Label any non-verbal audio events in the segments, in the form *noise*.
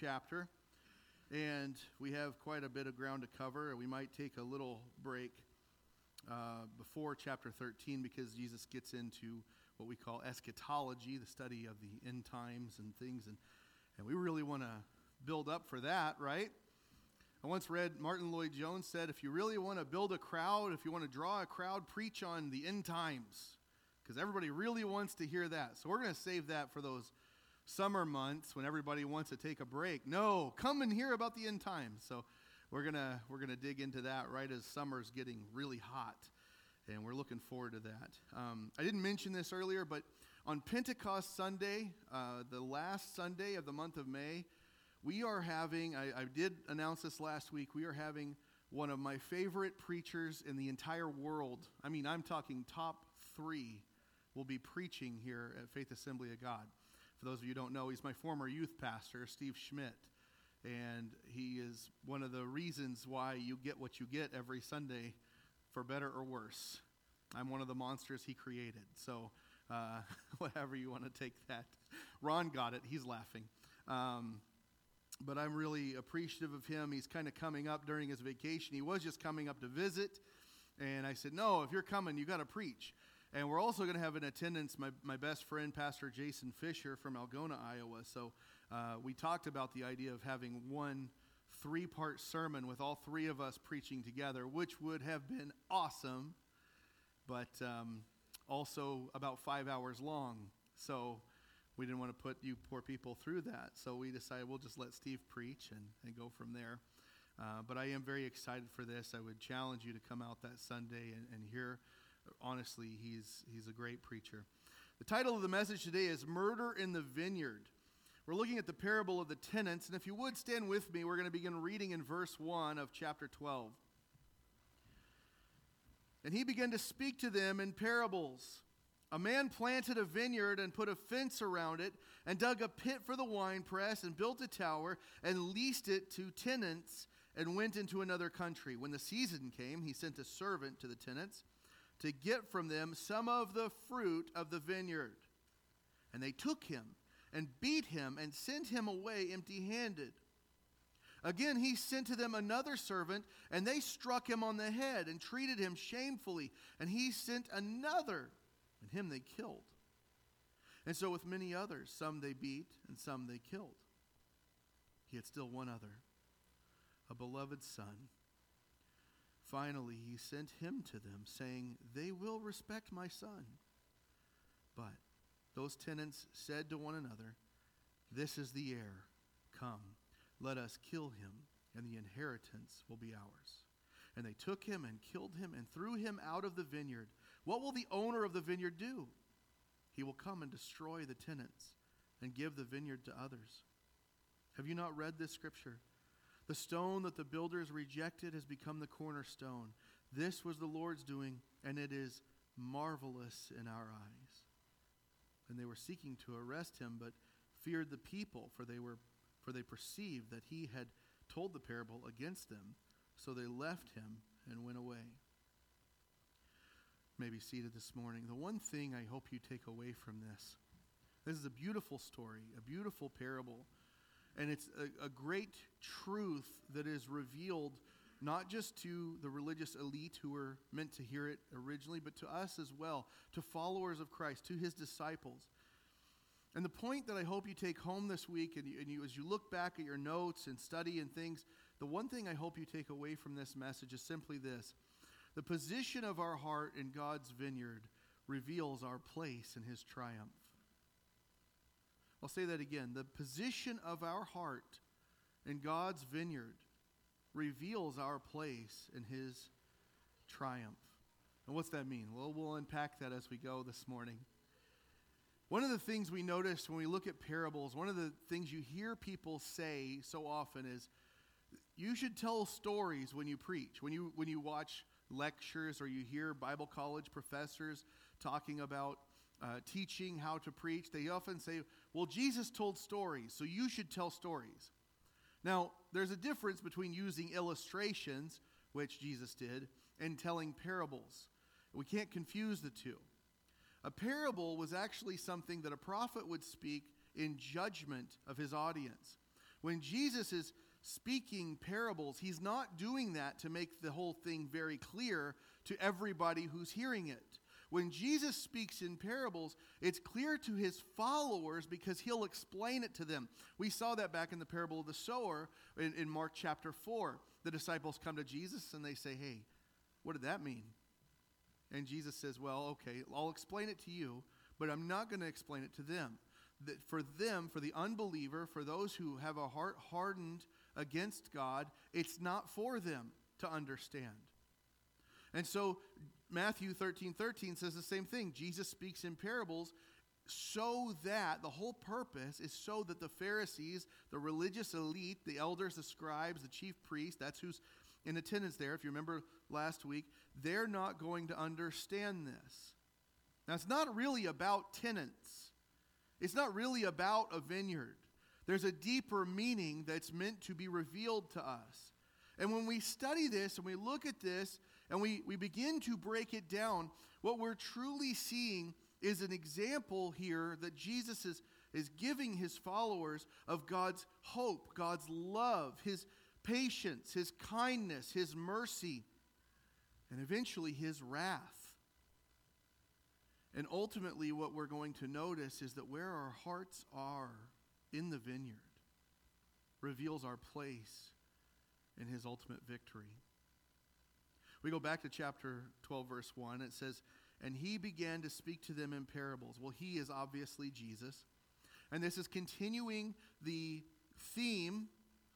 chapter, and we have quite a bit of ground to cover. We might take a little break uh, before chapter 13 because Jesus gets into what we call eschatology, the study of the end times and things, and, and we really want to build up for that, right? I once read Martyn Lloyd-Jones said, if you really want to build a crowd, if you want to draw a crowd, preach on the end times because everybody really wants to hear that. So we're going to save that for those summer months when everybody wants to take a break. No, come and hear about the end times. So we're to we're to dig into that right as summer's getting really hot. And we're looking forward to that. Um, I didn't mention this earlier, but on Pentecost Sunday, uh, the last Sunday of the month of May, we are having, I, I did announce this last week, we are having one of my favorite preachers in the entire world. I mean, I'm talking top three will be preaching here at Faith Assembly of God. For those of you who don't know, he's my former youth pastor, Steve Schmidt. And he is one of the reasons why you get what you get every Sunday, for better or worse. I'm one of the monsters he created. So, uh, *laughs* whatever you want to take that. Ron got it. He's laughing. Um, but I'm really appreciative of him. He's kind of coming up during his vacation. He was just coming up to visit. And I said, No, if you're coming, you got to preach. And we're also going to have in attendance my, my best friend, Pastor Jason Fisher from Algona, Iowa. So uh, we talked about the idea of having one three part sermon with all three of us preaching together, which would have been awesome, but um, also about five hours long. So we didn't want to put you poor people through that. So we decided we'll just let Steve preach and, and go from there. Uh, but I am very excited for this. I would challenge you to come out that Sunday and, and hear honestly, he's, he's a great preacher. The title of the message today is Murder in the Vineyard. We're looking at the parable of the tenants, and if you would stand with me, we're going to begin reading in verse 1 of chapter 12. And he began to speak to them in parables. A man planted a vineyard and put a fence around it, and dug a pit for the winepress, and built a tower, and leased it to tenants, and went into another country. When the season came, he sent a servant to the tenants to get from them some of the fruit of the vineyard. And they took him and beat him and sent him away empty handed. Again, he sent to them another servant, and they struck him on the head and treated him shamefully. And he sent another, and him they killed. And so, with many others, some they beat, and some they killed. He had still one other, a beloved son. Finally, he sent him to them, saying, They will respect my son. But those tenants said to one another, This is the heir. Come, let us kill him, and the inheritance will be ours. And they took him and killed him and threw him out of the vineyard. What will the owner of the vineyard do? He will come and destroy the tenants and give the vineyard to others. Have you not read this scripture? The stone that the builders rejected has become the cornerstone. This was the Lord's doing, and it is marvelous in our eyes. And they were seeking to arrest him, but feared the people, for they, were, for they perceived that he had told the parable against them. So they left him and went away. Maybe seated this morning. The one thing I hope you take away from this this is a beautiful story, a beautiful parable and it's a, a great truth that is revealed not just to the religious elite who were meant to hear it originally, but to us as well, to followers of Christ, to his disciples. And the point that I hope you take home this week, and, you, and you, as you look back at your notes and study and things, the one thing I hope you take away from this message is simply this the position of our heart in God's vineyard reveals our place in his triumph. I'll say that again. The position of our heart in God's vineyard reveals our place in his triumph. And what's that mean? Well, we'll unpack that as we go this morning. One of the things we notice when we look at parables, one of the things you hear people say so often is you should tell stories when you preach. When you when you watch lectures or you hear Bible college professors talking about uh, teaching how to preach, they often say, Well, Jesus told stories, so you should tell stories. Now, there's a difference between using illustrations, which Jesus did, and telling parables. We can't confuse the two. A parable was actually something that a prophet would speak in judgment of his audience. When Jesus is speaking parables, he's not doing that to make the whole thing very clear to everybody who's hearing it. When Jesus speaks in parables, it's clear to his followers because he'll explain it to them. We saw that back in the parable of the sower in, in Mark chapter 4. The disciples come to Jesus and they say, Hey, what did that mean? And Jesus says, Well, okay, I'll explain it to you, but I'm not going to explain it to them. That for them, for the unbeliever, for those who have a heart hardened against God, it's not for them to understand. And so Matthew 13 13 says the same thing. Jesus speaks in parables so that the whole purpose is so that the Pharisees, the religious elite, the elders, the scribes, the chief priests, that's who's in attendance there, if you remember last week, they're not going to understand this. Now, it's not really about tenants, it's not really about a vineyard. There's a deeper meaning that's meant to be revealed to us. And when we study this and we look at this, and we, we begin to break it down, what we're truly seeing is an example here that Jesus is, is giving his followers of God's hope, God's love, his patience, his kindness, his mercy, and eventually his wrath. And ultimately, what we're going to notice is that where our hearts are in the vineyard reveals our place in his ultimate victory. We go back to chapter 12, verse 1. It says, And he began to speak to them in parables. Well, he is obviously Jesus. And this is continuing the theme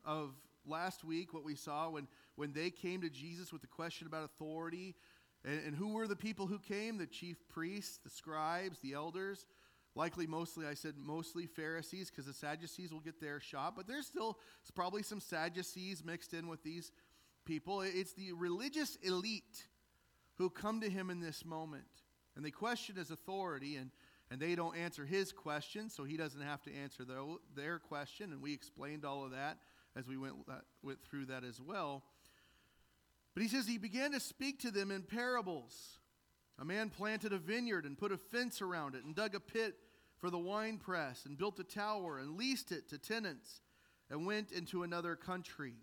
of last week, what we saw when, when they came to Jesus with the question about authority. And, and who were the people who came? The chief priests, the scribes, the elders. Likely, mostly, I said mostly Pharisees because the Sadducees will get their shot, but there's still probably some Sadducees mixed in with these people, it's the religious elite who come to him in this moment. And they question his authority, and, and they don't answer his question, so he doesn't have to answer their, their question. And we explained all of that as we went, uh, went through that as well. But he says he began to speak to them in parables. A man planted a vineyard and put a fence around it and dug a pit for the wine press and built a tower and leased it to tenants and went into another country.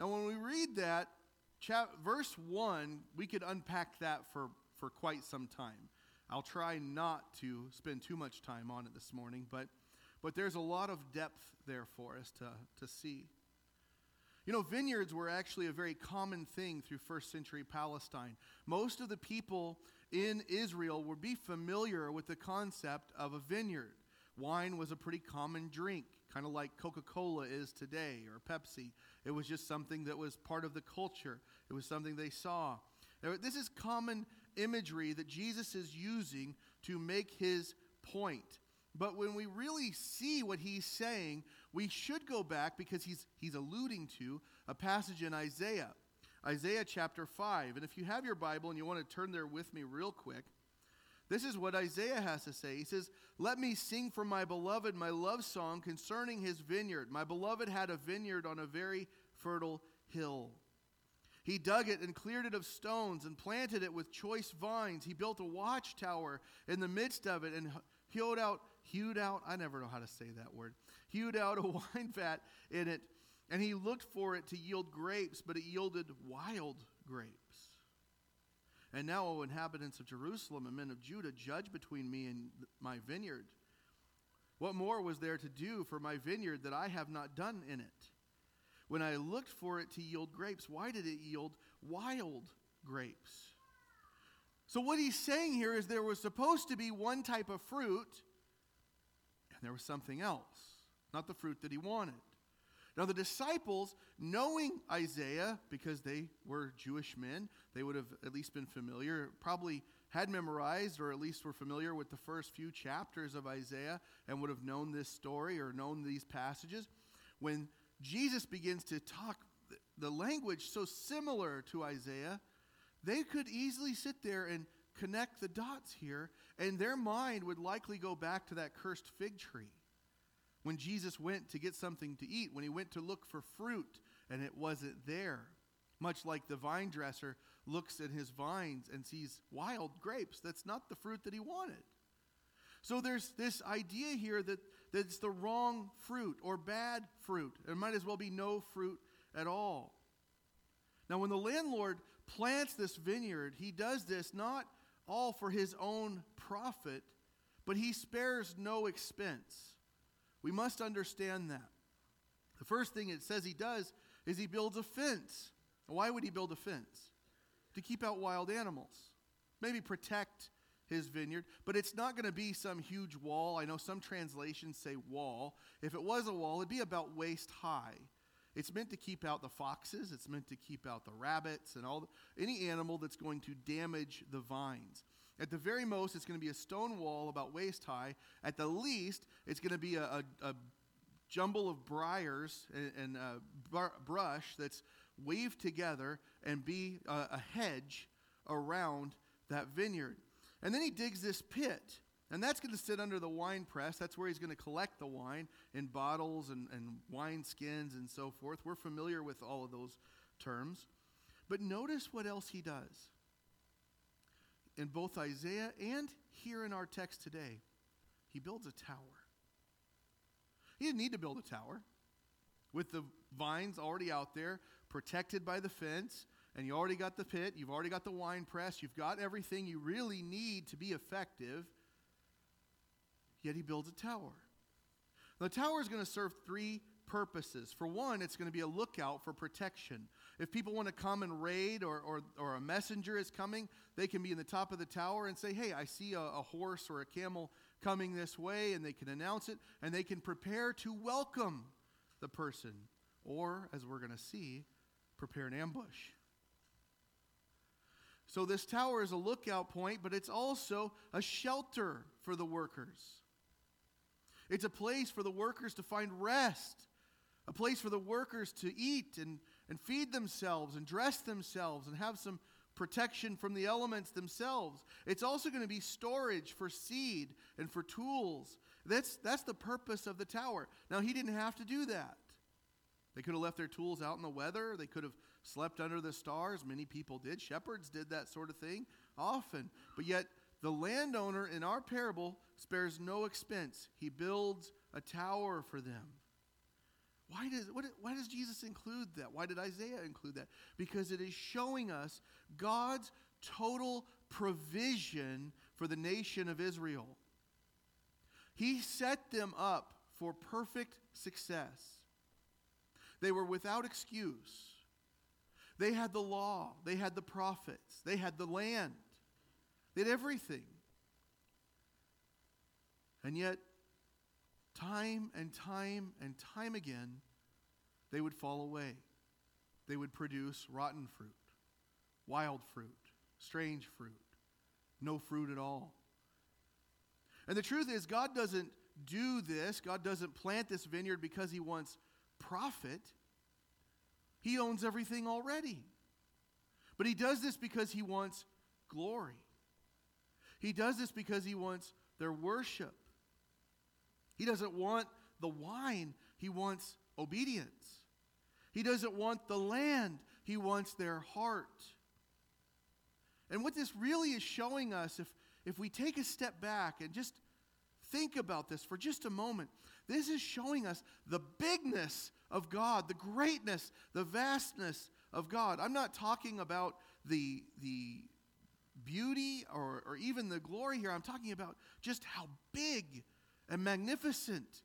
Now, when we read that, chap- verse 1, we could unpack that for, for quite some time. I'll try not to spend too much time on it this morning, but, but there's a lot of depth there for us to, to see. You know, vineyards were actually a very common thing through first century Palestine. Most of the people in Israel would be familiar with the concept of a vineyard. Wine was a pretty common drink kind of like Coca Cola is today or Pepsi. It was just something that was part of the culture, it was something they saw. Now, this is common imagery that Jesus is using to make his point. But when we really see what he's saying, we should go back because he's, he's alluding to a passage in Isaiah, Isaiah chapter 5. And if you have your Bible and you want to turn there with me real quick, this is what Isaiah has to say. He says, Let me sing for my beloved my love song concerning his vineyard. My beloved had a vineyard on a very fertile hill. He dug it and cleared it of stones and planted it with choice vines. He built a watchtower in the midst of it and hewed out, hewed out, I never know how to say that word, hewed out a *laughs* wine vat in it. And he looked for it to yield grapes, but it yielded wild grapes. And now, O inhabitants of Jerusalem and men of Judah, judge between me and my vineyard. What more was there to do for my vineyard that I have not done in it? When I looked for it to yield grapes, why did it yield wild grapes? So, what he's saying here is there was supposed to be one type of fruit, and there was something else, not the fruit that he wanted. Now, the disciples, knowing Isaiah, because they were Jewish men, they would have at least been familiar, probably had memorized or at least were familiar with the first few chapters of Isaiah and would have known this story or known these passages. When Jesus begins to talk the language so similar to Isaiah, they could easily sit there and connect the dots here, and their mind would likely go back to that cursed fig tree when Jesus went to get something to eat, when he went to look for fruit and it wasn't there. Much like the vine dresser looks at his vines and sees wild grapes. That's not the fruit that he wanted. So there's this idea here that, that it's the wrong fruit or bad fruit. It might as well be no fruit at all. Now, when the landlord plants this vineyard, he does this not all for his own profit, but he spares no expense. We must understand that. The first thing it says he does is he builds a fence. Why would he build a fence? To keep out wild animals, maybe protect his vineyard, but it's not going to be some huge wall. I know some translations say wall. If it was a wall, it'd be about waist high. It's meant to keep out the foxes, it's meant to keep out the rabbits and all the, any animal that's going to damage the vines. At the very most, it's going to be a stone wall about waist high. At the least, it's going to be a, a, a jumble of briars and, and uh, br- brush that's weaved together and be a, a hedge around that vineyard. And then he digs this pit. And that's going to sit under the wine press. That's where he's going to collect the wine in bottles and, and wine skins and so forth. We're familiar with all of those terms. But notice what else he does. In both Isaiah and here in our text today, he builds a tower. He didn't need to build a tower. With the vines already out there, protected by the fence, and you already got the pit, you've already got the wine press, you've got everything you really need to be effective. Yet he builds a tower. The tower is going to serve three purposes. For one, it's going to be a lookout for protection. If people want to come and raid or, or, or a messenger is coming, they can be in the top of the tower and say, Hey, I see a, a horse or a camel coming this way, and they can announce it, and they can prepare to welcome the person. Or, as we're going to see, prepare an ambush. So, this tower is a lookout point, but it's also a shelter for the workers. It's a place for the workers to find rest, a place for the workers to eat and, and feed themselves and dress themselves and have some protection from the elements themselves. It's also going to be storage for seed and for tools. That's, that's the purpose of the tower. Now, he didn't have to do that. They could have left their tools out in the weather. They could have slept under the stars. Many people did. Shepherds did that sort of thing often. But yet, the landowner in our parable spares no expense. He builds a tower for them. Why does, what, why does Jesus include that? Why did Isaiah include that? Because it is showing us God's total provision for the nation of Israel. He set them up for perfect success. They were without excuse. They had the law, they had the prophets, they had the land, they had everything. And yet, time and time and time again, they would fall away. They would produce rotten fruit, wild fruit, strange fruit, no fruit at all. And the truth is, God doesn't do this, God doesn't plant this vineyard because He wants profit. He owns everything already. But He does this because He wants glory. He does this because He wants their worship. He doesn't want the wine, he wants obedience. He doesn't want the land, he wants their heart. And what this really is showing us, if, if we take a step back and just think about this for just a moment, this is showing us the bigness of God, the greatness, the vastness of God. I'm not talking about the, the beauty or, or even the glory here. I'm talking about just how big and magnificent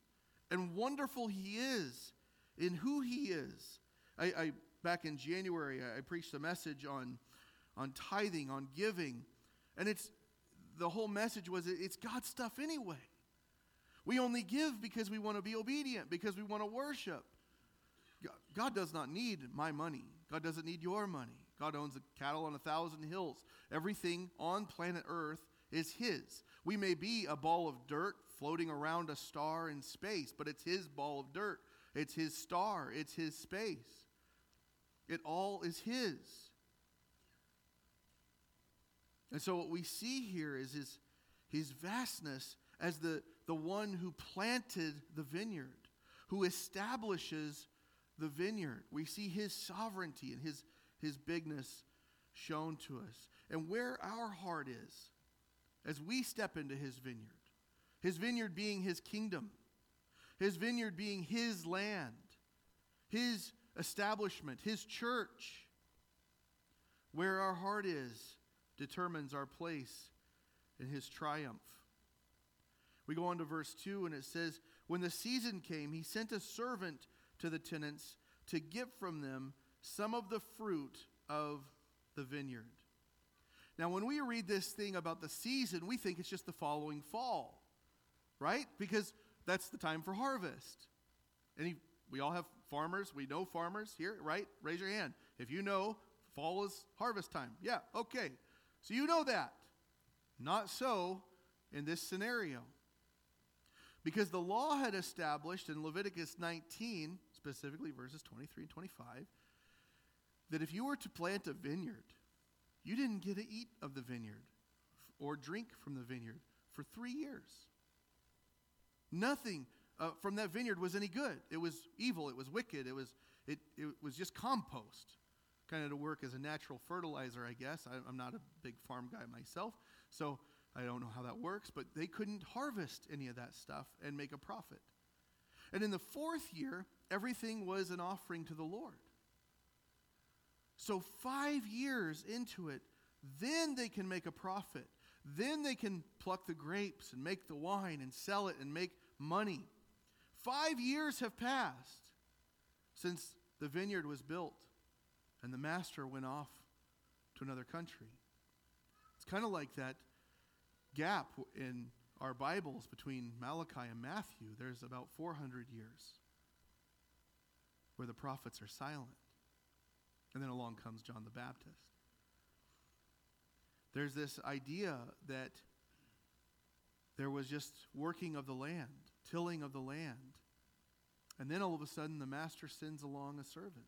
and wonderful He is in who He is. I, I back in January, I, preached a message on, on tithing, on giving, and it's the whole message was it's God's stuff anyway. We only give because we want to be obedient, because we want to worship. God does not need my money. God doesn't need your money. God owns the cattle on a thousand hills. Everything on planet Earth is His. We may be a ball of dirt floating around a star in space, but it's his ball of dirt. It's his star. It's his space. It all is his. And so what we see here is his, his vastness as the, the one who planted the vineyard, who establishes the vineyard. We see his sovereignty and his, his bigness shown to us. And where our heart is as we step into his vineyard his vineyard being his kingdom. His vineyard being His land, His establishment, His church. Where our heart is determines our place in His triumph. We go on to verse 2, and it says, When the season came, He sent a servant to the tenants to get from them some of the fruit of the vineyard. Now, when we read this thing about the season, we think it's just the following fall, right? Because that's the time for harvest. Any, we all have farmers. We know farmers here, right? Raise your hand. If you know fall is harvest time. Yeah, okay. So you know that. Not so in this scenario. Because the law had established in Leviticus 19, specifically verses 23 and 25, that if you were to plant a vineyard, you didn't get to eat of the vineyard or drink from the vineyard for three years. Nothing uh, from that vineyard was any good. It was evil. It was wicked. It was, it, it was just compost, kind of to work as a natural fertilizer, I guess. I, I'm not a big farm guy myself, so I don't know how that works, but they couldn't harvest any of that stuff and make a profit. And in the fourth year, everything was an offering to the Lord. So, five years into it, then they can make a profit. Then they can pluck the grapes and make the wine and sell it and make money. Five years have passed since the vineyard was built and the master went off to another country. It's kind of like that gap in our Bibles between Malachi and Matthew. There's about 400 years where the prophets are silent. And then along comes John the Baptist. There's this idea that there was just working of the land, tilling of the land. And then all of a sudden, the master sends along a servant.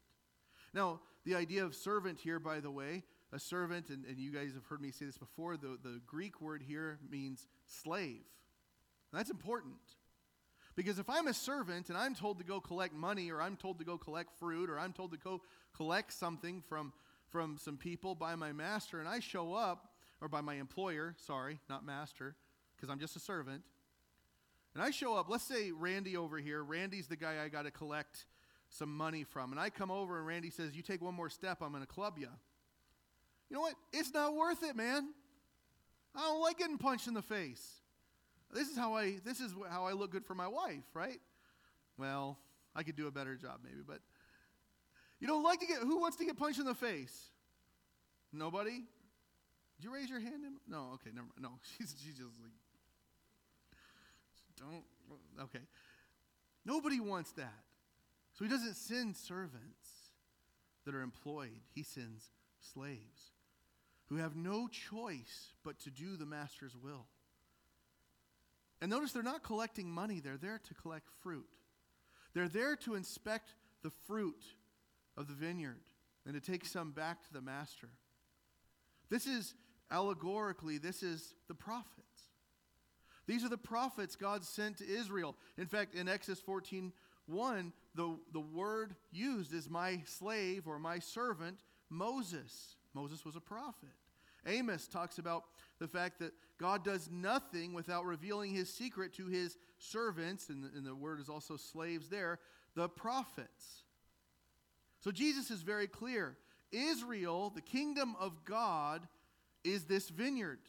Now, the idea of servant here, by the way, a servant, and, and you guys have heard me say this before, the, the Greek word here means slave. That's important. Because if I'm a servant and I'm told to go collect money, or I'm told to go collect fruit, or I'm told to go collect something from, from some people by my master, and I show up, or by my employer, sorry, not master, because I'm just a servant, and I show up, let's say Randy over here, Randy's the guy I got to collect some money from, and I come over and Randy says, You take one more step, I'm going to club you. You know what? It's not worth it, man. I don't like getting punched in the face. This is how I this is how I look good for my wife, right? Well, I could do a better job maybe, but you don't like to get who wants to get punched in the face? Nobody? Did you raise your hand? No, okay, never mind. No, *laughs* she's she's just like don't okay. Nobody wants that. So he doesn't send servants that are employed. He sends slaves who have no choice but to do the master's will. And notice they're not collecting money, they're there to collect fruit. They're there to inspect the fruit of the vineyard and to take some back to the master. This is allegorically, this is the prophets. These are the prophets God sent to Israel. In fact, in Exodus 14 1, the, the word used is my slave or my servant, Moses. Moses was a prophet. Amos talks about the fact that God does nothing without revealing his secret to his servants, and the, and the word is also slaves there, the prophets. So Jesus is very clear. Israel, the kingdom of God, is this vineyard.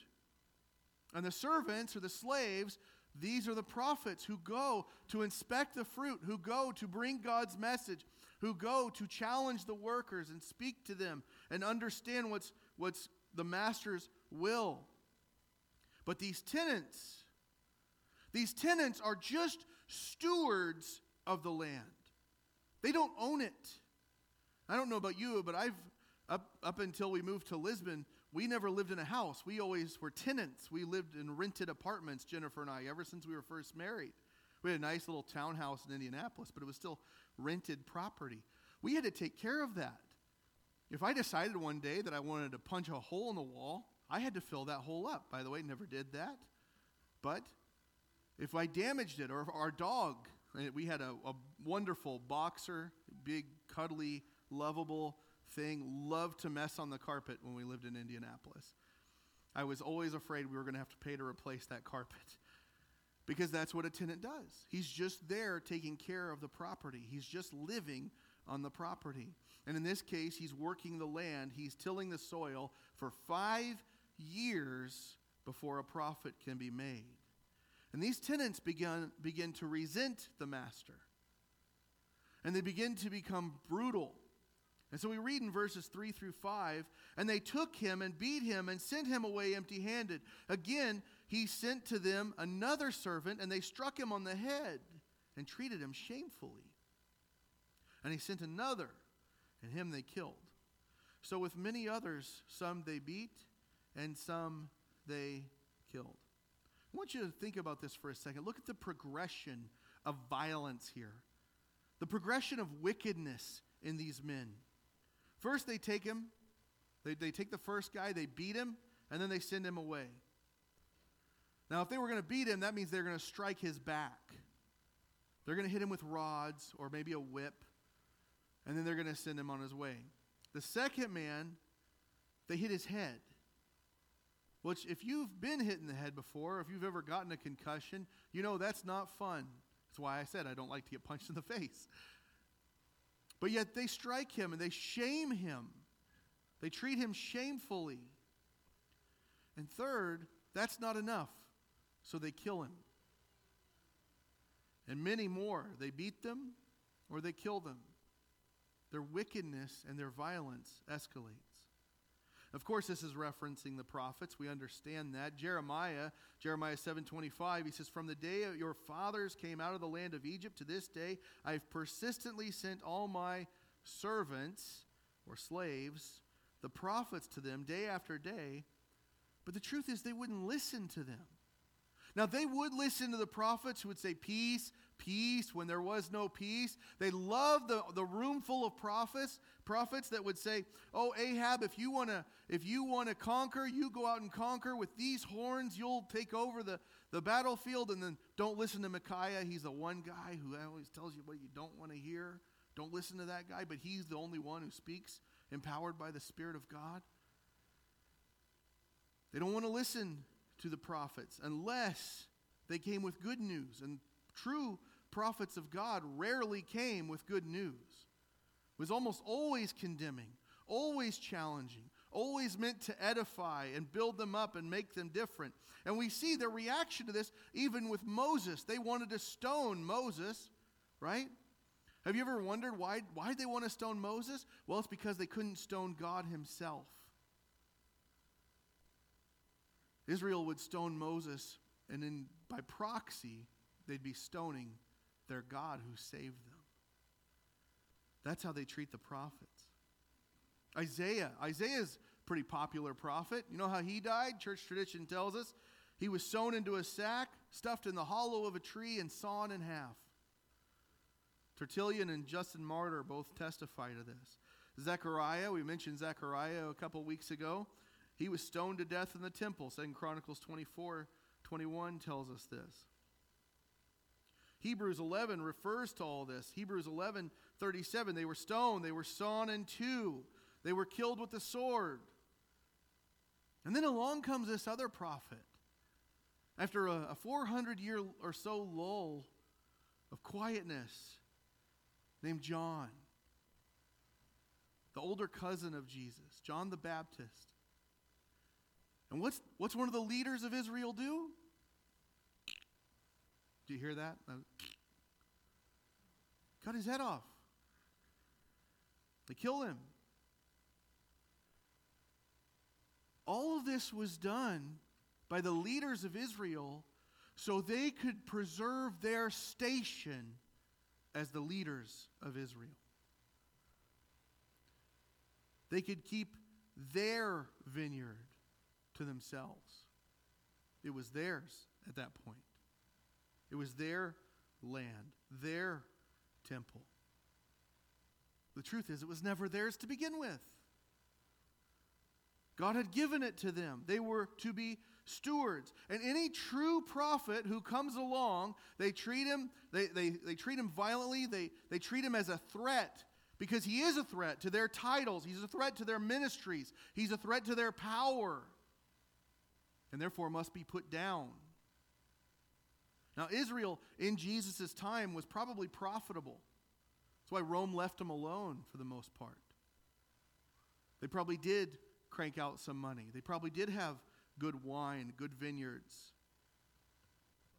And the servants or the slaves, these are the prophets who go to inspect the fruit, who go to bring God's message, who go to challenge the workers and speak to them and understand what's, what's the master's will. But these tenants, these tenants are just stewards of the land. They don't own it. I don't know about you, but I've up, up until we moved to Lisbon, we never lived in a house. We always were tenants. We lived in rented apartments, Jennifer and I, ever since we were first married. We had a nice little townhouse in Indianapolis, but it was still rented property. We had to take care of that. If I decided one day that I wanted to punch a hole in the wall, I had to fill that hole up. By the way, never did that. But if I damaged it, or if our dog, eh, we had a, a wonderful boxer, big, cuddly, lovable thing, loved to mess on the carpet when we lived in Indianapolis. I was always afraid we were going to have to pay to replace that carpet. because that's what a tenant does. He's just there taking care of the property, he's just living on the property. And in this case, he's working the land, he's tilling the soil for five years before a profit can be made. And these tenants begin, begin to resent the master. And they begin to become brutal. And so we read in verses 3 through 5 and they took him and beat him and sent him away empty handed. Again, he sent to them another servant and they struck him on the head and treated him shamefully. And he sent another and him they killed. So with many others, some they beat and some they killed. I want you to think about this for a second. Look at the progression of violence here, the progression of wickedness in these men. First, they take him, they, they take the first guy, they beat him, and then they send him away. Now, if they were going to beat him, that means they're going to strike his back. They're going to hit him with rods or maybe a whip, and then they're going to send him on his way. The second man, they hit his head. Which, if you've been hit in the head before, if you've ever gotten a concussion, you know that's not fun. That's why I said I don't like to get punched in the *laughs* face. But yet they strike him and they shame him. They treat him shamefully. And third, that's not enough. So they kill him. And many more. They beat them or they kill them. Their wickedness and their violence escalates. Of course, this is referencing the prophets. We understand that. Jeremiah, Jeremiah 7:25, he says, "From the day your fathers came out of the land of Egypt to this day, I've persistently sent all my servants or slaves, the prophets to them day after day, but the truth is they wouldn't listen to them. Now, they would listen to the prophets who would say, Peace, peace, when there was no peace. They loved the, the room full of prophets, prophets that would say, Oh, Ahab, if you want to if you want to conquer, you go out and conquer. With these horns, you'll take over the, the battlefield. And then don't listen to Micaiah. He's the one guy who always tells you what you don't want to hear. Don't listen to that guy, but he's the only one who speaks, empowered by the Spirit of God. They don't want to listen to the prophets unless they came with good news. And true prophets of God rarely came with good news. It was almost always condemning, always challenging, always meant to edify and build them up and make them different. And we see their reaction to this even with Moses. They wanted to stone Moses, right? Have you ever wondered why why they want to stone Moses? Well, it's because they couldn't stone God himself. Israel would stone Moses, and then by proxy, they'd be stoning their God who saved them. That's how they treat the prophets. Isaiah. Isaiah's pretty popular prophet. You know how he died? Church tradition tells us. He was sewn into a sack, stuffed in the hollow of a tree, and sawn in half. Tertullian and Justin Martyr both testify to this. Zechariah, we mentioned Zechariah a couple weeks ago. He was stoned to death in the temple. Second Chronicles 24 21 tells us this. Hebrews 11 refers to all this. Hebrews 11 37, they were stoned, they were sawn in two, they were killed with the sword. And then along comes this other prophet. After a, a 400 year or so lull of quietness, named John, the older cousin of Jesus, John the Baptist. And what's, what's one of the leaders of Israel do? Do you hear that? Uh, cut his head off. They kill him. All of this was done by the leaders of Israel so they could preserve their station as the leaders of Israel. They could keep their vineyard to themselves. It was theirs at that point. It was their land, their temple. The truth is, it was never theirs to begin with. God had given it to them. They were to be stewards. And any true prophet who comes along, they treat him, they, they, they treat him violently, they, they treat him as a threat because he is a threat to their titles, he's a threat to their ministries, he's a threat to their power and therefore must be put down. Now, Israel in Jesus' time was probably profitable. That's why Rome left them alone for the most part. They probably did crank out some money, they probably did have good wine, good vineyards.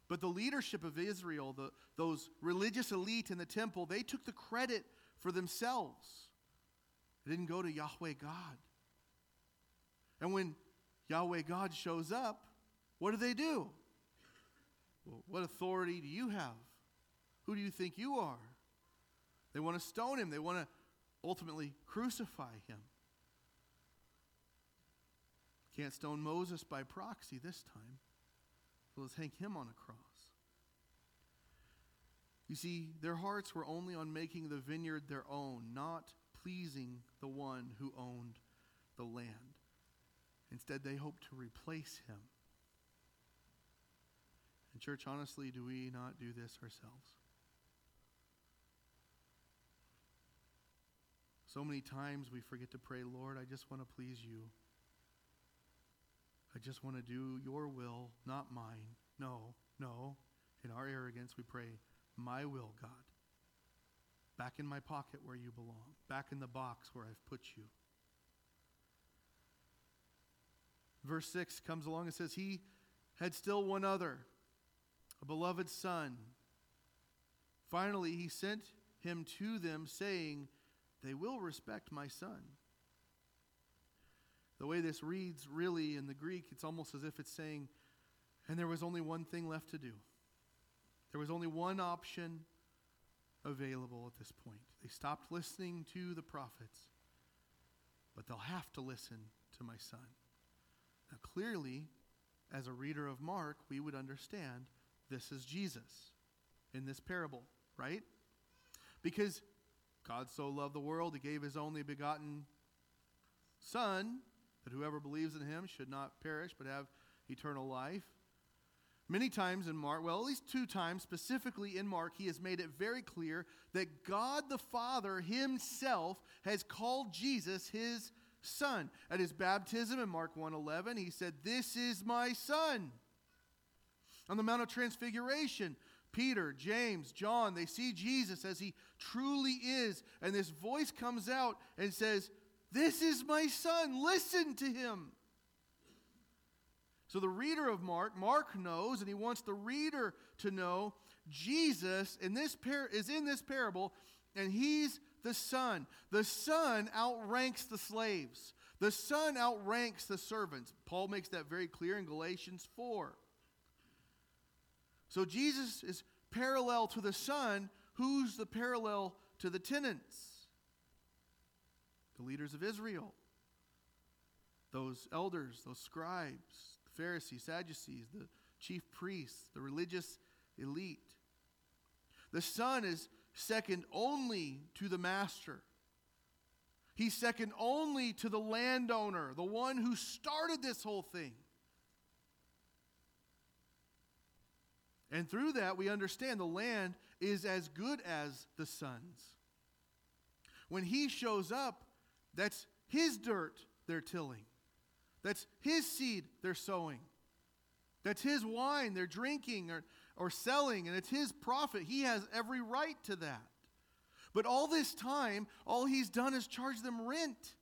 But the leadership of Israel, the, those religious elite in the temple, they took the credit for themselves. It didn't go to Yahweh God. And when Yahweh God shows up, what do they do? Well, what authority do you have? Who do you think you are? They want to stone him, they want to ultimately crucify him. Can't stone Moses by proxy this time. So let's hang him on a cross. You see, their hearts were only on making the vineyard their own, not pleasing the one who owned the land. Instead, they hoped to replace him. And, church, honestly, do we not do this ourselves? So many times we forget to pray, Lord, I just want to please you. I just want to do your will, not mine. No, no. In our arrogance, we pray, My will, God. Back in my pocket where you belong, back in the box where I've put you. Verse 6 comes along and says, He had still one other, a beloved son. Finally, he sent him to them, saying, They will respect my son. The way this reads, really, in the Greek, it's almost as if it's saying, and there was only one thing left to do. There was only one option available at this point. They stopped listening to the prophets, but they'll have to listen to my son. Now, clearly, as a reader of Mark, we would understand this is Jesus in this parable, right? Because God so loved the world, he gave his only begotten Son, that whoever believes in him should not perish but have eternal life. Many times in Mark, well, at least two times specifically in Mark, he has made it very clear that God the Father himself has called Jesus his son. At his baptism in Mark 1:11, he said, "This is my son." On the Mount of Transfiguration, Peter, James, John, they see Jesus as he truly is, and this voice comes out and says, this is my son. Listen to him. So the reader of Mark, Mark knows, and he wants the reader to know Jesus in this par- is in this parable, and he's the son. The son outranks the slaves. The son outranks the servants. Paul makes that very clear in Galatians 4. So Jesus is parallel to the son. Who's the parallel to the tenants? the leaders of Israel, those elders, those scribes, the Pharisees, Sadducees, the chief priests, the religious elite. The son is second only to the master. He's second only to the landowner, the one who started this whole thing. And through that, we understand the land is as good as the son's. When he shows up, that's his dirt they're tilling. That's his seed they're sowing. That's his wine they're drinking or, or selling, and it's his profit. He has every right to that. But all this time, all he's done is charge them rent.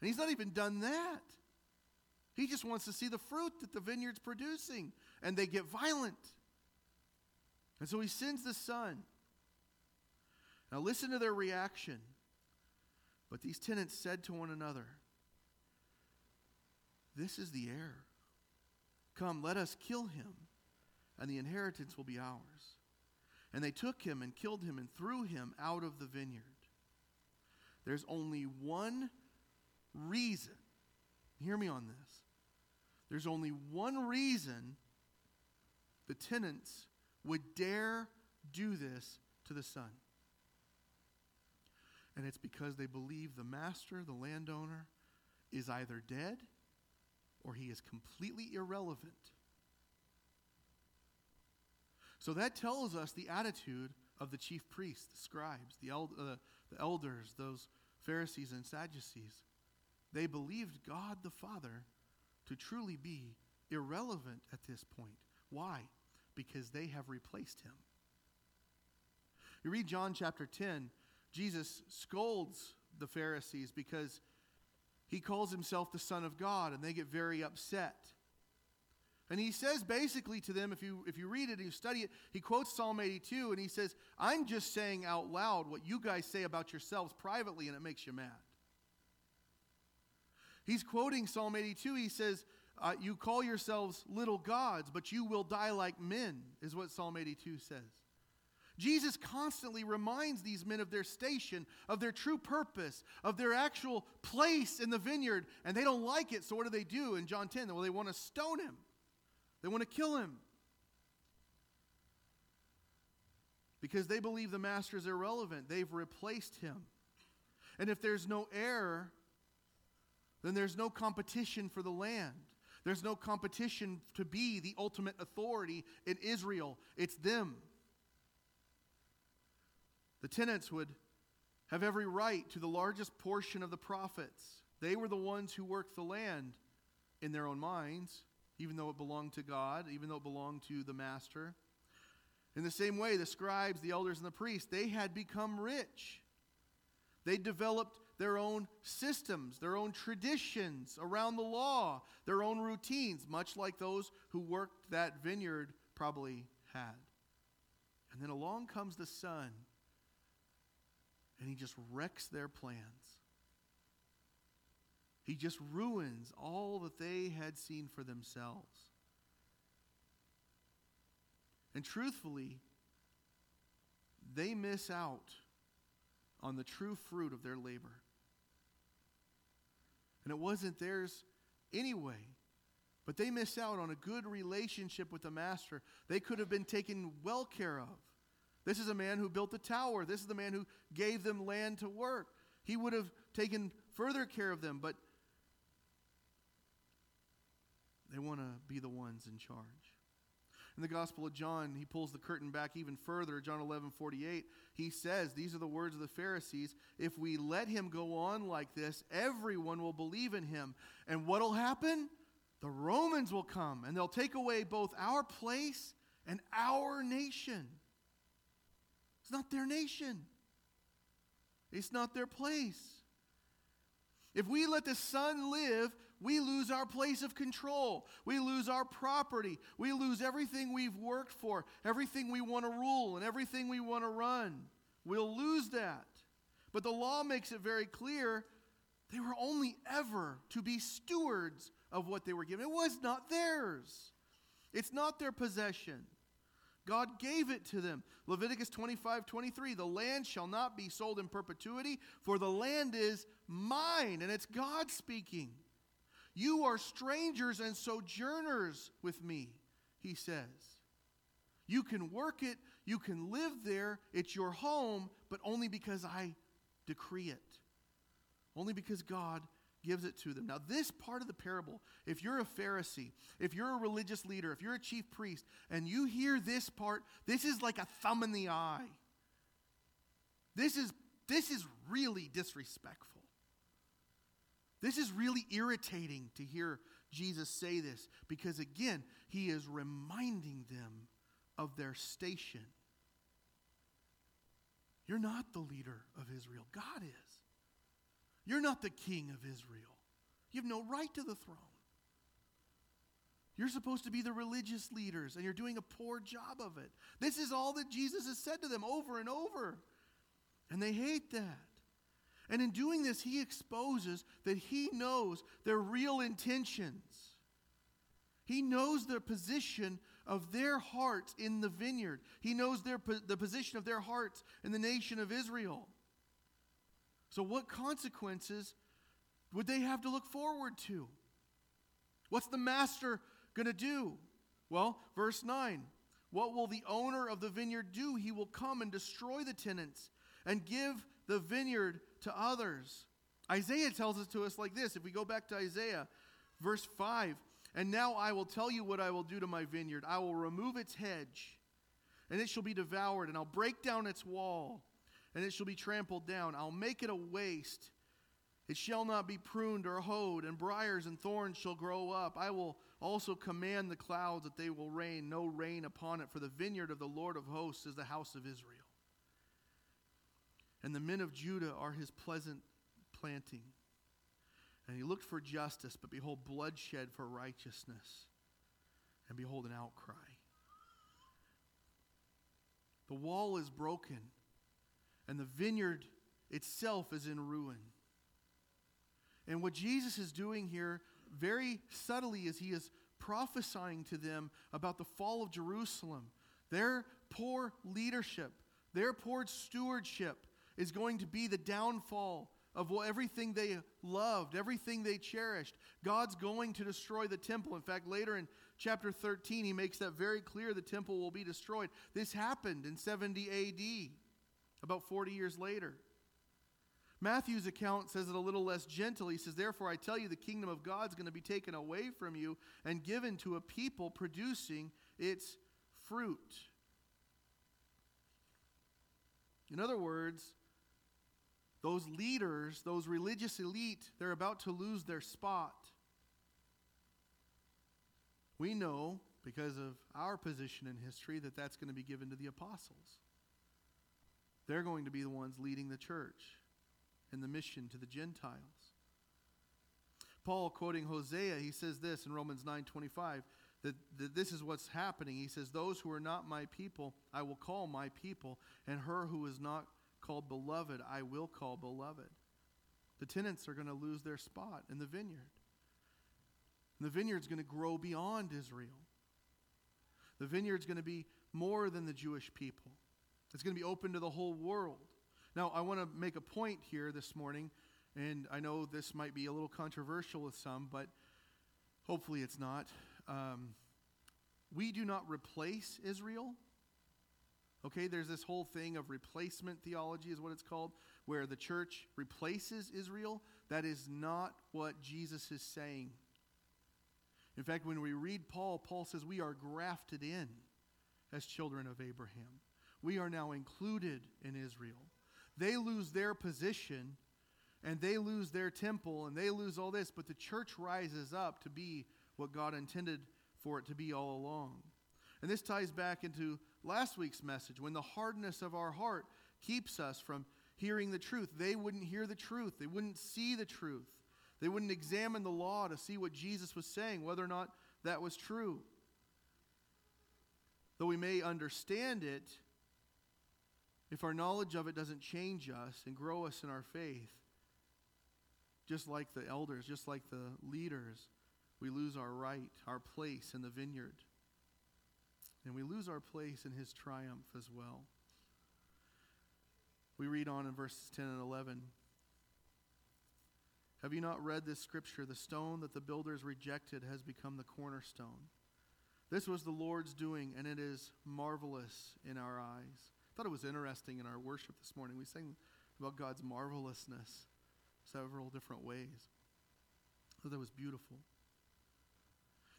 And he's not even done that. He just wants to see the fruit that the vineyard's producing, and they get violent. And so he sends the son. Now, listen to their reaction. But these tenants said to one another, This is the heir. Come, let us kill him, and the inheritance will be ours. And they took him and killed him and threw him out of the vineyard. There's only one reason. Hear me on this. There's only one reason the tenants would dare do this to the son. And it's because they believe the master, the landowner, is either dead or he is completely irrelevant. So that tells us the attitude of the chief priests, the scribes, the, uh, the elders, those Pharisees and Sadducees. They believed God the Father to truly be irrelevant at this point. Why? Because they have replaced him. You read John chapter 10, Jesus scolds the Pharisees because he calls himself the Son of God, and they get very upset. And he says basically to them, if you, if you read it and you study it, he quotes Psalm 82 and he says, I'm just saying out loud what you guys say about yourselves privately, and it makes you mad. He's quoting Psalm 82. He says, uh, You call yourselves little gods, but you will die like men, is what Psalm 82 says. Jesus constantly reminds these men of their station, of their true purpose, of their actual place in the vineyard, and they don't like it. So, what do they do in John 10? Well, they want to stone him, they want to kill him. Because they believe the master is irrelevant. They've replaced him. And if there's no heir, then there's no competition for the land. There's no competition to be the ultimate authority in Israel. It's them. The tenants would have every right to the largest portion of the profits. They were the ones who worked the land in their own minds, even though it belonged to God, even though it belonged to the master. In the same way, the scribes, the elders, and the priests, they had become rich. They developed their own systems, their own traditions around the law, their own routines, much like those who worked that vineyard probably had. And then along comes the son and he just wrecks their plans. He just ruins all that they had seen for themselves. And truthfully, they miss out on the true fruit of their labor. And it wasn't theirs anyway. But they miss out on a good relationship with the master. They could have been taken well care of. This is a man who built the tower. This is the man who gave them land to work. He would have taken further care of them, but they want to be the ones in charge. In the Gospel of John, he pulls the curtain back even further. John 11, 48, he says, These are the words of the Pharisees. If we let him go on like this, everyone will believe in him. And what will happen? The Romans will come and they'll take away both our place and our nation. It's not their nation, it's not their place. If we let the Son live, we lose our place of control. We lose our property. We lose everything we've worked for, everything we want to rule, and everything we want to run. We'll lose that. But the law makes it very clear they were only ever to be stewards of what they were given. It was not theirs, it's not their possession. God gave it to them. Leviticus 25, 23. The land shall not be sold in perpetuity, for the land is mine. And it's God speaking. You are strangers and sojourners with me, he says. You can work it, you can live there, it's your home, but only because I decree it. Only because God gives it to them. Now, this part of the parable, if you're a Pharisee, if you're a religious leader, if you're a chief priest, and you hear this part, this is like a thumb in the eye. This is, this is really disrespectful. This is really irritating to hear Jesus say this because, again, he is reminding them of their station. You're not the leader of Israel, God is. You're not the king of Israel. You have no right to the throne. You're supposed to be the religious leaders, and you're doing a poor job of it. This is all that Jesus has said to them over and over. And they hate that. And in doing this, he exposes that he knows their real intentions. He knows the position of their hearts in the vineyard. He knows their, the position of their hearts in the nation of Israel. So, what consequences would they have to look forward to? What's the master going to do? Well, verse 9 What will the owner of the vineyard do? He will come and destroy the tenants and give the vineyard to others. Isaiah tells us to us like this. If we go back to Isaiah, verse 5 And now I will tell you what I will do to my vineyard. I will remove its hedge, and it shall be devoured, and I'll break down its wall and it shall be trampled down. I'll make it a waste. It shall not be pruned or hoed, and briers and thorns shall grow up. I will also command the clouds that they will rain no rain upon it, for the vineyard of the Lord of hosts is the house of Israel. And the men of Judah are his pleasant planting. And he looked for justice, but behold, bloodshed for righteousness. And behold, an outcry. The wall is broken, and the vineyard itself is in ruin. And what Jesus is doing here, very subtly, is he is prophesying to them about the fall of Jerusalem. Their poor leadership, their poor stewardship is going to be the downfall of everything they loved, everything they cherished. God's going to destroy the temple. In fact, later in chapter 13, he makes that very clear the temple will be destroyed. This happened in 70 AD, about 40 years later. Matthew's account says it a little less gentle. He says, Therefore, I tell you, the kingdom of God is going to be taken away from you and given to a people producing its fruit. In other words, those leaders, those religious elite, they're about to lose their spot. We know, because of our position in history, that that's going to be given to the apostles. They're going to be the ones leading the church and the mission to the Gentiles. Paul, quoting Hosea, he says this in Romans 9:25 that, that this is what's happening. He says, "Those who are not my people, I will call my people, and her who is not called beloved, I will call beloved. The tenants are going to lose their spot in the vineyard. And the vineyard's going to grow beyond Israel. The vineyard's going to be more than the Jewish people. It's going to be open to the whole world. Now, I want to make a point here this morning, and I know this might be a little controversial with some, but hopefully it's not. Um, we do not replace Israel Okay, there's this whole thing of replacement theology, is what it's called, where the church replaces Israel. That is not what Jesus is saying. In fact, when we read Paul, Paul says we are grafted in as children of Abraham. We are now included in Israel. They lose their position and they lose their temple and they lose all this, but the church rises up to be what God intended for it to be all along. And this ties back into last week's message when the hardness of our heart keeps us from hearing the truth. They wouldn't hear the truth, they wouldn't see the truth, they wouldn't examine the law to see what Jesus was saying, whether or not that was true. Though we may understand it, if our knowledge of it doesn't change us and grow us in our faith, just like the elders, just like the leaders, we lose our right, our place in the vineyard. And we lose our place in his triumph as well. We read on in verses 10 and 11. Have you not read this scripture? The stone that the builders rejected has become the cornerstone. This was the Lord's doing, and it is marvelous in our eyes. I thought it was interesting in our worship this morning. We sang about God's marvelousness several different ways. I thought that was beautiful.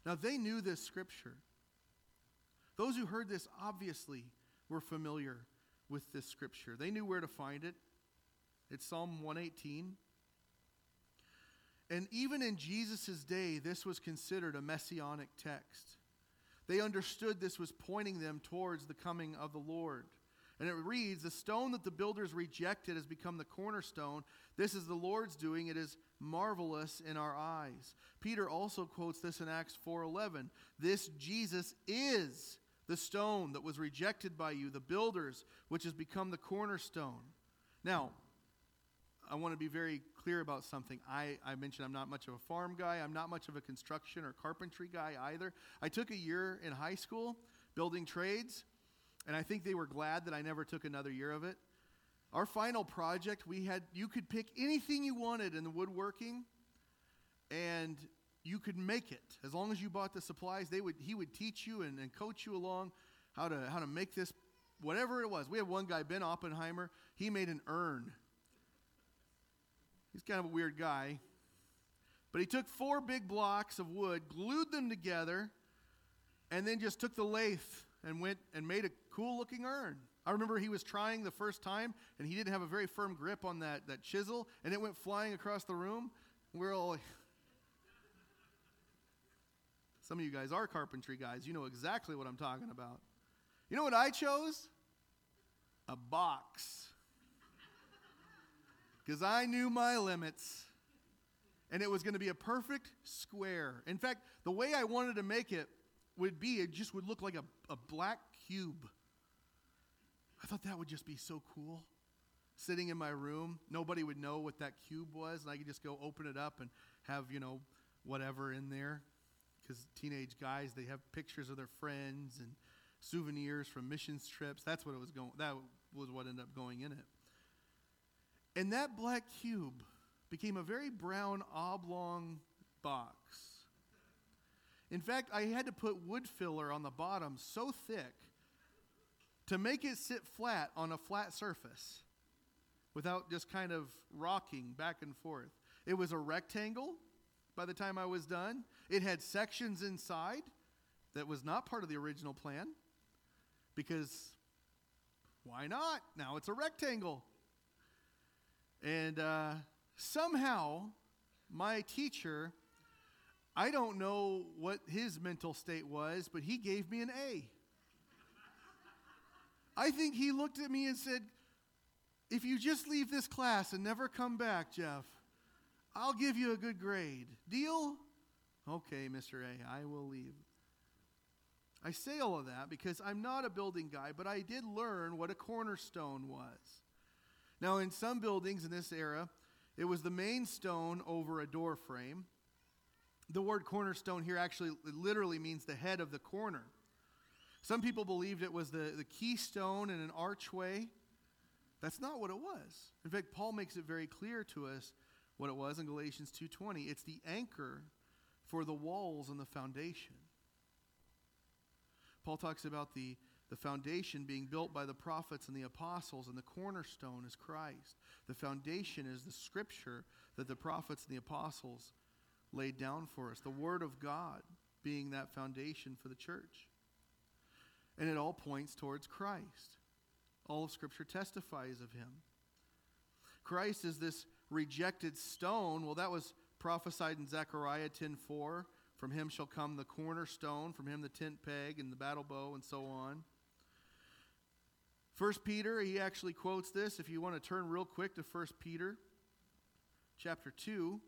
Now, they knew this scripture. Those who heard this obviously were familiar with this scripture. They knew where to find it. It's Psalm 118. And even in Jesus' day, this was considered a messianic text. They understood this was pointing them towards the coming of the Lord. And it reads The stone that the builders rejected has become the cornerstone. This is the Lord's doing. It is marvelous in our eyes. Peter also quotes this in Acts 4:11. This Jesus is the stone that was rejected by you, the builders, which has become the cornerstone. Now, I want to be very clear about something. I, I mentioned I'm not much of a farm guy. I'm not much of a construction or carpentry guy either. I took a year in high school building trades, and I think they were glad that I never took another year of it. Our final project, we had you could pick anything you wanted in the woodworking, and you could make it. As long as you bought the supplies they would he would teach you and, and coach you along how to how to make this whatever it was. We had one guy ben oppenheimer. He made an urn. He's kind of a weird guy. But he took four big blocks of wood glued them together and then just took the lathe and went and made a cool looking urn. I remember he was trying the first time and he didn't have a very firm grip on that, that chisel and it went flying across the room. We we're all Some of you guys are carpentry guys. You know exactly what I'm talking about. You know what I chose? A box. Because I knew my limits. And it was going to be a perfect square. In fact, the way I wanted to make it would be it just would look like a, a black cube. I thought that would just be so cool. Sitting in my room, nobody would know what that cube was, and I could just go open it up and have, you know, whatever in there. Because teenage guys, they have pictures of their friends and souvenirs from missions trips. That's what it was going. That was what ended up going in it. And that black cube became a very brown oblong box. In fact, I had to put wood filler on the bottom so thick to make it sit flat on a flat surface without just kind of rocking back and forth. It was a rectangle by the time I was done. It had sections inside that was not part of the original plan because why not? Now it's a rectangle. And uh, somehow, my teacher, I don't know what his mental state was, but he gave me an A. I think he looked at me and said, If you just leave this class and never come back, Jeff, I'll give you a good grade. Deal? Okay, Mr. A, I will leave. I say all of that because I'm not a building guy, but I did learn what a cornerstone was. Now, in some buildings in this era, it was the main stone over a door frame. The word cornerstone here actually literally means the head of the corner. Some people believed it was the, the keystone in an archway. That's not what it was. In fact, Paul makes it very clear to us what it was in Galatians 2:20. It's the anchor for the walls and the foundation. Paul talks about the, the foundation being built by the prophets and the apostles, and the cornerstone is Christ. The foundation is the scripture that the prophets and the apostles laid down for us, the Word of God being that foundation for the church. And it all points towards Christ. All of Scripture testifies of him. Christ is this rejected stone. Well, that was prophesied in Zechariah 10:4. From him shall come the cornerstone, from him the tent peg and the battle bow, and so on. First Peter, he actually quotes this. If you want to turn real quick to First Peter chapter 2,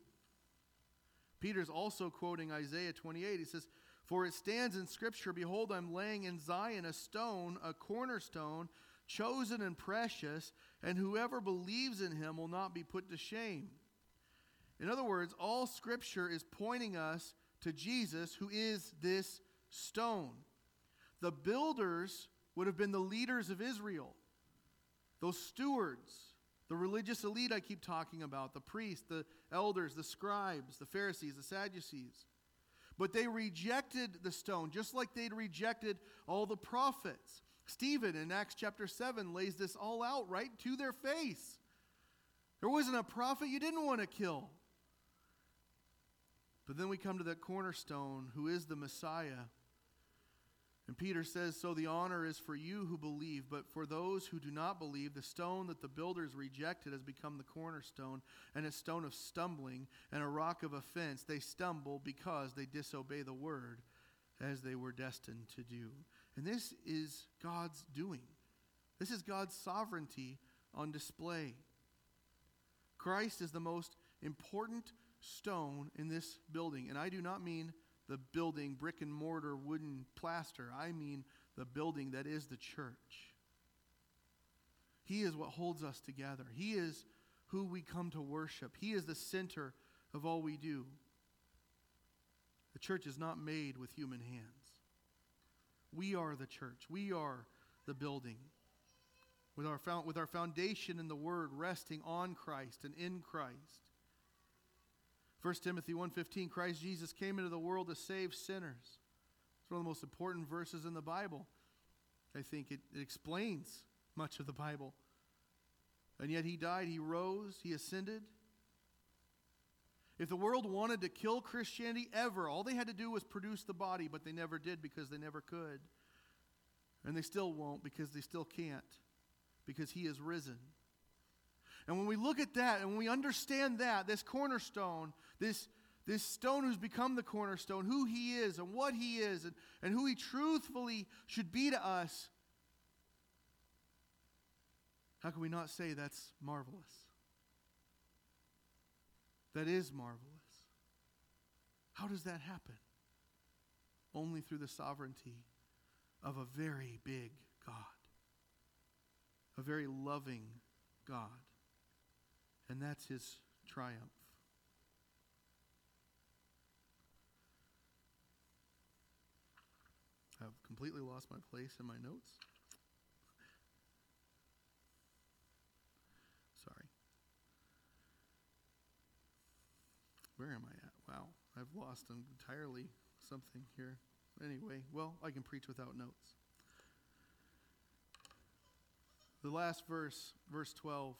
Peter's also quoting Isaiah 28. He says, For it stands in Scripture, Behold, I'm laying in Zion a stone, a cornerstone, chosen and precious, and whoever believes in him will not be put to shame. In other words, all Scripture is pointing us to Jesus, who is this stone. The builders would have been the leaders of Israel, those stewards, the religious elite I keep talking about, the priests, the elders, the scribes, the Pharisees, the Sadducees. But they rejected the stone, just like they'd rejected all the prophets. Stephen in Acts chapter 7 lays this all out right to their face. There wasn't a prophet you didn't want to kill. But then we come to that cornerstone who is the Messiah. And Peter says, So the honor is for you who believe, but for those who do not believe, the stone that the builders rejected has become the cornerstone, and a stone of stumbling, and a rock of offense. They stumble because they disobey the word as they were destined to do. And this is God's doing. This is God's sovereignty on display. Christ is the most important stone in this building. And I do not mean the building, brick and mortar, wooden plaster. I mean the building that is the church. He is what holds us together. He is who we come to worship. He is the center of all we do. The church is not made with human hands. We are the church. We are the building. With our, with our foundation in the Word resting on Christ and in Christ. 1 Timothy 1:15 Christ Jesus came into the world to save sinners. It's one of the most important verses in the Bible. I think it, it explains much of the Bible. And yet he died, he rose, he ascended. If the world wanted to kill Christianity ever, all they had to do was produce the body, but they never did because they never could. And they still won't because they still can't, because he is risen. And when we look at that and when we understand that, this cornerstone, this, this stone who's become the cornerstone, who he is and what he is, and, and who he truthfully should be to us, how can we not say that's marvelous? That is marvelous. How does that happen? Only through the sovereignty of a very big God, a very loving God. And that's his triumph. I've completely lost my place in my notes. Sorry. Where am I at? Wow, I've lost entirely something here. Anyway, well, I can preach without notes. The last verse, verse 12,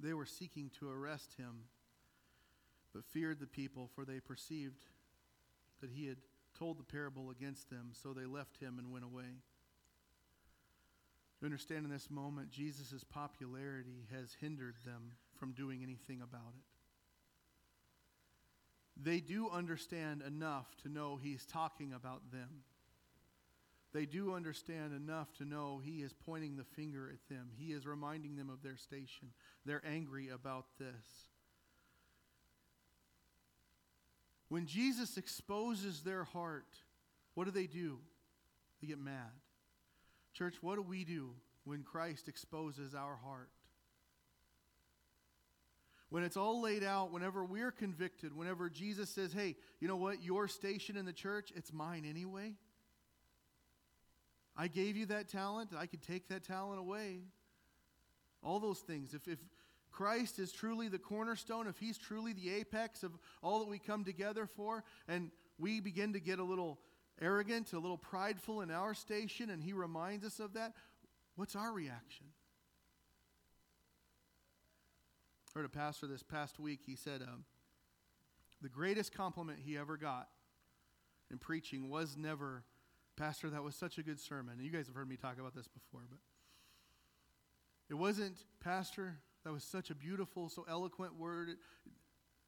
they were seeking to arrest him, but feared the people, for they perceived that he had told the parable against them, so they left him and went away. You understand in this moment, Jesus' popularity has hindered them from doing anything about it. They do understand enough to know he's talking about them. They do understand enough to know he is pointing the finger at them. He is reminding them of their station. They're angry about this. When Jesus exposes their heart, what do they do? They get mad. Church, what do we do when Christ exposes our heart? When it's all laid out, whenever we're convicted, whenever Jesus says, hey, you know what, your station in the church, it's mine anyway. I gave you that talent, I could take that talent away. All those things. If, if Christ is truly the cornerstone, if He's truly the apex of all that we come together for, and we begin to get a little arrogant, a little prideful in our station, and He reminds us of that, what's our reaction? I heard a pastor this past week, he said, um, the greatest compliment he ever got in preaching was never, Pastor, that was such a good sermon. And you guys have heard me talk about this before, but it wasn't, Pastor, that was such a beautiful, so eloquent word.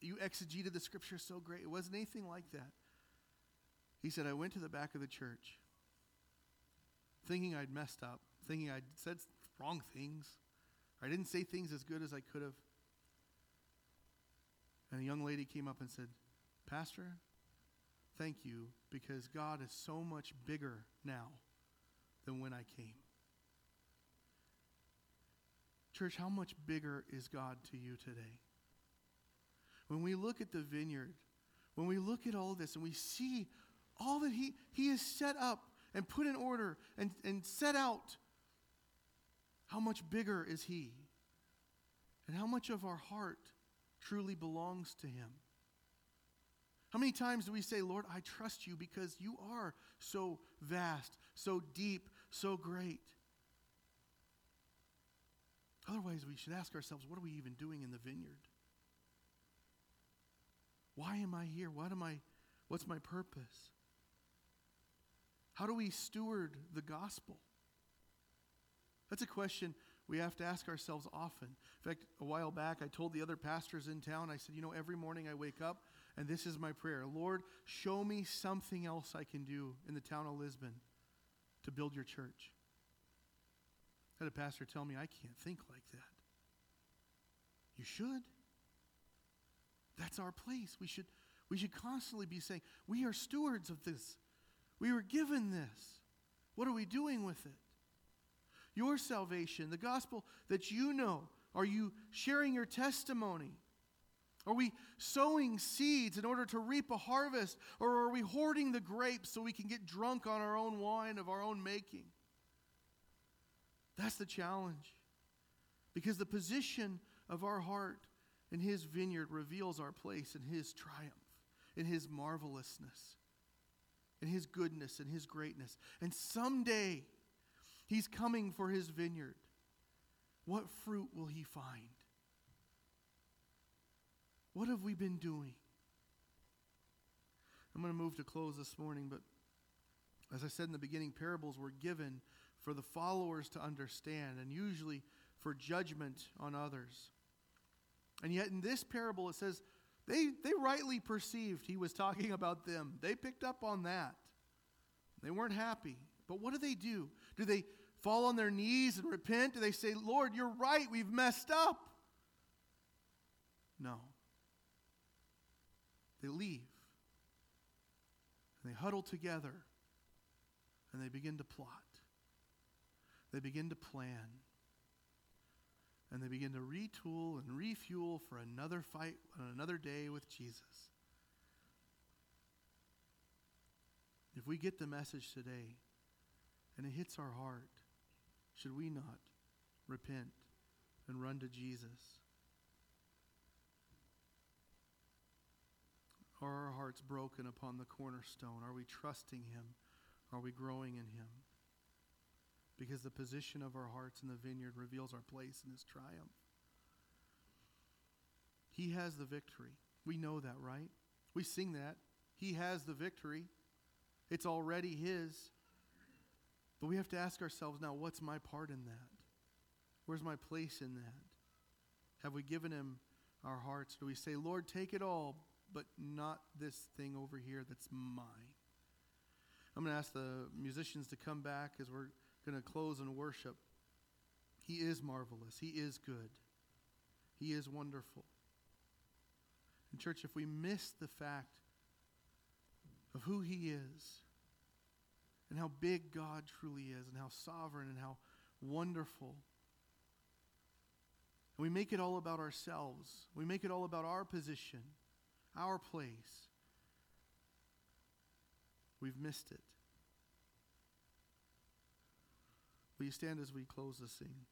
You exegeted the scripture so great. It wasn't anything like that. He said, I went to the back of the church thinking I'd messed up, thinking I'd said wrong things. I didn't say things as good as I could have. And a young lady came up and said, Pastor, thank you because God is so much bigger now than when I came. Church, how much bigger is God to you today? When we look at the vineyard, when we look at all this and we see all that He, he has set up and put in order and, and set out, how much bigger is He? And how much of our heart truly belongs to Him? How many times do we say, Lord, I trust you because you are so vast, so deep, so great? Otherwise, we should ask ourselves, what are we even doing in the vineyard? Why am I here? What am I what's my purpose? How do we steward the gospel? That's a question we have to ask ourselves often. In fact, a while back, I told the other pastors in town, I said, you know, every morning I wake up, and this is my prayer Lord, show me something else I can do in the town of Lisbon to build your church. I had a pastor tell me, I can't think like that. You should. That's our place. We should, we should constantly be saying, We are stewards of this. We were given this. What are we doing with it? Your salvation, the gospel that you know, are you sharing your testimony? Are we sowing seeds in order to reap a harvest? Or are we hoarding the grapes so we can get drunk on our own wine of our own making? That's the challenge. Because the position of our heart in His vineyard reveals our place in His triumph, in His marvelousness, in His goodness, and His greatness. And someday, He's coming for His vineyard. What fruit will He find? What have we been doing? I'm going to move to close this morning, but as I said in the beginning, parables were given for the followers to understand and usually for judgment on others. And yet in this parable, it says They, they rightly perceived he was talking about them. They picked up on that. They weren't happy. But what do they do? Do they fall on their knees and repent? Do they say, Lord, you're right, we've messed up? No. They leave. And they huddle together and they begin to plot. They begin to plan. And they begin to retool and refuel for another fight on another day with Jesus. If we get the message today and it hits our heart, should we not repent and run to Jesus? Are our hearts broken upon the cornerstone? Are we trusting Him? Are we growing in Him? Because the position of our hearts in the vineyard reveals our place in His triumph. He has the victory. We know that, right? We sing that. He has the victory. It's already His. But we have to ask ourselves now what's my part in that? Where's my place in that? Have we given Him our hearts? Do we say, Lord, take it all, but not this thing over here that's mine? I'm going to ask the musicians to come back as we're going to close in worship. He is marvelous. He is good. He is wonderful. And, church, if we miss the fact of who He is and how big God truly is and how sovereign and how wonderful, and we make it all about ourselves, we make it all about our position, our place, we've missed it. Will you stand as we close the scene?